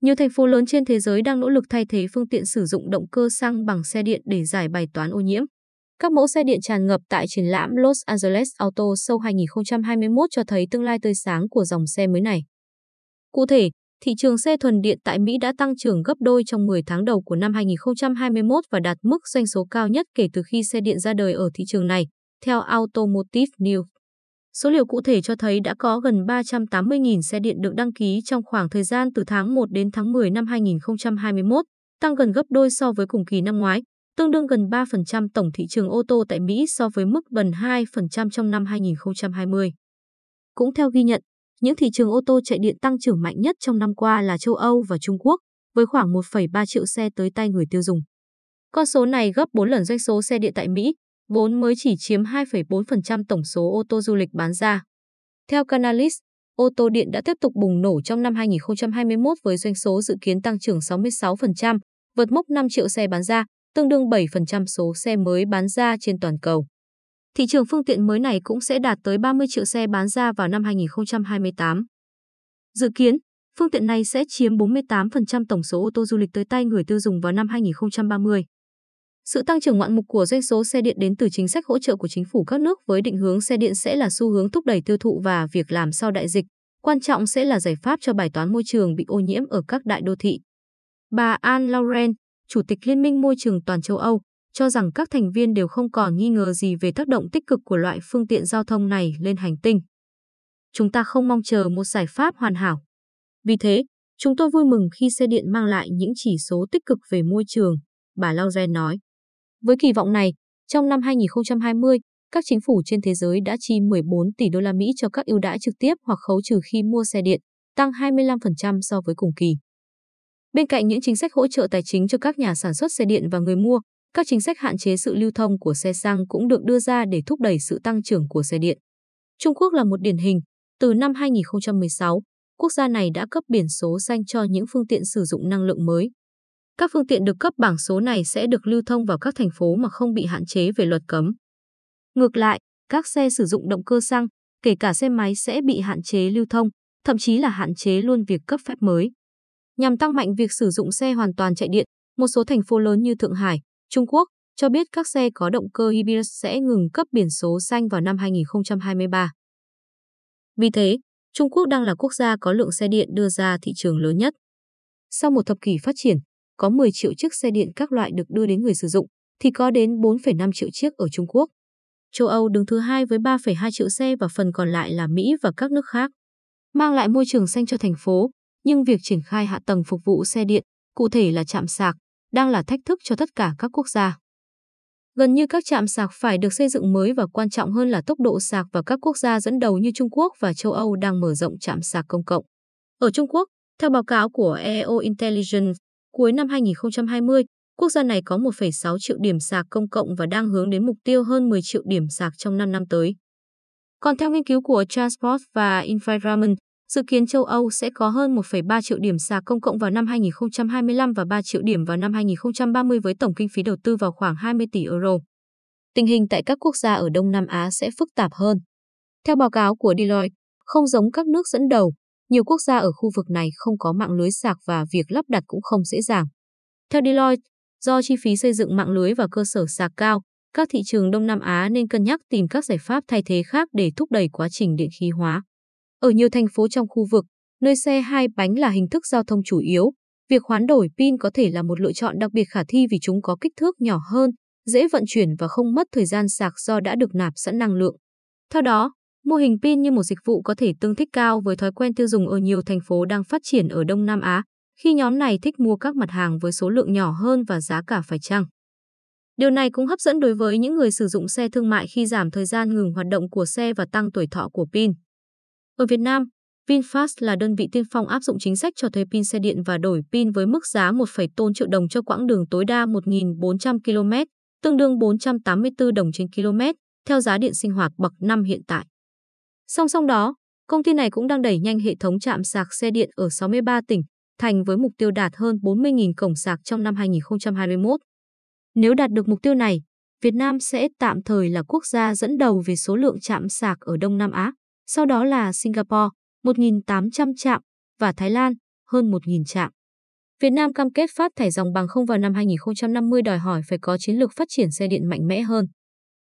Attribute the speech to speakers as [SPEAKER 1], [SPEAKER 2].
[SPEAKER 1] Nhiều thành phố lớn trên thế giới đang nỗ lực thay thế phương tiện sử dụng động cơ xăng bằng xe điện để giải bài toán ô nhiễm. Các mẫu xe điện tràn ngập tại triển lãm Los Angeles Auto Show 2021 cho thấy tương lai tươi sáng của dòng xe mới này. Cụ thể, thị trường xe thuần điện tại Mỹ đã tăng trưởng gấp đôi trong 10 tháng đầu của năm 2021 và đạt mức doanh số cao nhất kể từ khi xe điện ra đời ở thị trường này, theo Automotive News. Số liệu cụ thể cho thấy đã có gần 380.000 xe điện được đăng ký trong khoảng thời gian từ tháng 1 đến tháng 10 năm 2021, tăng gần gấp đôi so với cùng kỳ năm ngoái, tương đương gần 3% tổng thị trường ô tô tại Mỹ so với mức gần 2% trong năm 2020. Cũng theo ghi nhận, những thị trường ô tô chạy điện tăng trưởng mạnh nhất trong năm qua là châu Âu và Trung Quốc, với khoảng 1,3 triệu xe tới tay người tiêu dùng. Con số này gấp 4 lần doanh số xe điện tại Mỹ, vốn mới chỉ chiếm 2,4% tổng số ô tô du lịch bán ra. Theo Canalys, ô tô điện đã tiếp tục bùng nổ trong năm 2021 với doanh số dự kiến tăng trưởng 66%, vượt mốc 5 triệu xe bán ra, tương đương 7% số xe mới bán ra trên toàn cầu. Thị trường phương tiện mới này cũng sẽ đạt tới 30 triệu xe bán ra vào năm 2028. Dự kiến, phương tiện này sẽ chiếm 48% tổng số ô tô du lịch tới tay người tiêu dùng vào năm 2030. Sự tăng trưởng ngoạn mục của doanh số xe điện đến từ chính sách hỗ trợ của chính phủ các nước với định hướng xe điện sẽ là xu hướng thúc đẩy tiêu thụ và việc làm sau đại dịch. Quan trọng sẽ là giải pháp cho bài toán môi trường bị ô nhiễm ở các đại đô thị. Bà Anne Lauren, Chủ tịch Liên minh Môi trường toàn châu Âu, cho rằng các thành viên đều không còn nghi ngờ gì về tác động tích cực của loại phương tiện giao thông này lên hành tinh. Chúng ta không mong chờ một giải pháp hoàn hảo. Vì thế, chúng tôi vui mừng khi xe điện mang lại những chỉ số tích cực về môi trường, bà Lauren nói. Với kỳ vọng này, trong năm 2020, các chính phủ trên thế giới đã chi 14 tỷ đô la Mỹ cho các ưu đãi trực tiếp hoặc khấu trừ khi mua xe điện, tăng 25% so với cùng kỳ. Bên cạnh những chính sách hỗ trợ tài chính cho các nhà sản xuất xe điện và người mua, các chính sách hạn chế sự lưu thông của xe xăng cũng được đưa ra để thúc đẩy sự tăng trưởng của xe điện. Trung Quốc là một điển hình. Từ năm 2016, quốc gia này đã cấp biển số xanh cho những phương tiện sử dụng năng lượng mới. Các phương tiện được cấp bảng số này sẽ được lưu thông vào các thành phố mà không bị hạn chế về luật cấm. Ngược lại, các xe sử dụng động cơ xăng, kể cả xe máy sẽ bị hạn chế lưu thông, thậm chí là hạn chế luôn việc cấp phép mới. Nhằm tăng mạnh việc sử dụng xe hoàn toàn chạy điện, một số thành phố lớn như Thượng Hải, Trung Quốc cho biết các xe có động cơ hybrid sẽ ngừng cấp biển số xanh vào năm 2023. Vì thế, Trung Quốc đang là quốc gia có lượng xe điện đưa ra thị trường lớn nhất. Sau một thập kỷ phát triển, có 10 triệu chiếc xe điện các loại được đưa đến người sử dụng, thì có đến 4,5 triệu chiếc ở Trung Quốc. Châu Âu đứng thứ hai với 3,2 triệu xe và phần còn lại là Mỹ và các nước khác. Mang lại môi trường xanh cho thành phố, nhưng việc triển khai hạ tầng phục vụ xe điện, cụ thể là chạm sạc, đang là thách thức cho tất cả các quốc gia. Gần như các trạm sạc phải được xây dựng mới và quan trọng hơn là tốc độ sạc và các quốc gia dẫn đầu như Trung Quốc và châu Âu đang mở rộng trạm sạc công cộng. Ở Trung Quốc, theo báo cáo của EO Intelligence, cuối năm 2020, quốc gia này có 1,6 triệu điểm sạc công cộng và đang hướng đến mục tiêu hơn 10 triệu điểm sạc trong 5 năm tới. Còn theo nghiên cứu của Transport và Environment, Dự kiến châu Âu sẽ có hơn 1,3 triệu điểm sạc công cộng vào năm 2025 và 3 triệu điểm vào năm 2030 với tổng kinh phí đầu tư vào khoảng 20 tỷ euro. Tình hình tại các quốc gia ở Đông Nam Á sẽ phức tạp hơn. Theo báo cáo của Deloitte, không giống các nước dẫn đầu, nhiều quốc gia ở khu vực này không có mạng lưới sạc và việc lắp đặt cũng không dễ dàng. Theo Deloitte, do chi phí xây dựng mạng lưới và cơ sở sạc cao, các thị trường Đông Nam Á nên cân nhắc tìm các giải pháp thay thế khác để thúc đẩy quá trình điện khí hóa. Ở nhiều thành phố trong khu vực, nơi xe hai bánh là hình thức giao thông chủ yếu, việc hoán đổi pin có thể là một lựa chọn đặc biệt khả thi vì chúng có kích thước nhỏ hơn, dễ vận chuyển và không mất thời gian sạc do đã được nạp sẵn năng lượng. Theo đó, mô hình pin như một dịch vụ có thể tương thích cao với thói quen tiêu dùng ở nhiều thành phố đang phát triển ở Đông Nam Á, khi nhóm này thích mua các mặt hàng với số lượng nhỏ hơn và giá cả phải chăng. Điều này cũng hấp dẫn đối với những người sử dụng xe thương mại khi giảm thời gian ngừng hoạt động của xe và tăng tuổi thọ của pin. Ở Việt Nam, VinFast là đơn vị tiên phong áp dụng chính sách cho thuê pin xe điện và đổi pin với mức giá 1, triệu đồng cho quãng đường tối đa 1.400 km, tương đương 484 đồng trên km, theo giá điện sinh hoạt bậc 5 hiện tại. Song song đó, công ty này cũng đang đẩy nhanh hệ thống trạm sạc xe điện ở 63 tỉnh, thành với mục tiêu đạt hơn 40.000 cổng sạc trong năm 2021. Nếu đạt được mục tiêu này, Việt Nam sẽ tạm thời là quốc gia dẫn đầu về số lượng trạm sạc ở Đông Nam Á sau đó là Singapore, 1.800 trạm, và Thái Lan, hơn 1.000 trạm. Việt Nam cam kết phát thải dòng bằng không vào năm 2050 đòi hỏi phải có chiến lược phát triển xe điện mạnh mẽ hơn.